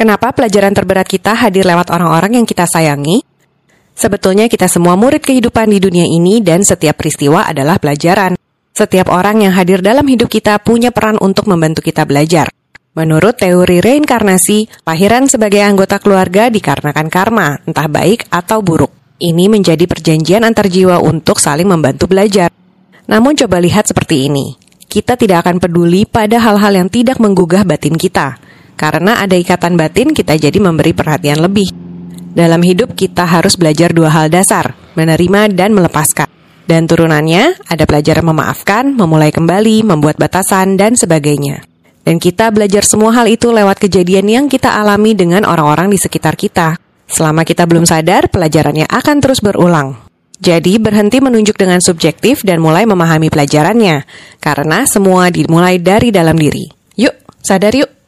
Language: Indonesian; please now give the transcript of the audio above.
Kenapa pelajaran terberat kita hadir lewat orang-orang yang kita sayangi? Sebetulnya kita semua murid kehidupan di dunia ini dan setiap peristiwa adalah pelajaran. Setiap orang yang hadir dalam hidup kita punya peran untuk membantu kita belajar. Menurut teori reinkarnasi, lahiran sebagai anggota keluarga dikarenakan karma, entah baik atau buruk. Ini menjadi perjanjian antar jiwa untuk saling membantu belajar. Namun coba lihat seperti ini. Kita tidak akan peduli pada hal-hal yang tidak menggugah batin kita. Karena ada ikatan batin, kita jadi memberi perhatian lebih. Dalam hidup kita harus belajar dua hal dasar, menerima dan melepaskan. Dan turunannya ada pelajaran memaafkan, memulai kembali, membuat batasan, dan sebagainya. Dan kita belajar semua hal itu lewat kejadian yang kita alami dengan orang-orang di sekitar kita. Selama kita belum sadar, pelajarannya akan terus berulang. Jadi berhenti menunjuk dengan subjektif dan mulai memahami pelajarannya. Karena semua dimulai dari dalam diri. Yuk, sadar yuk!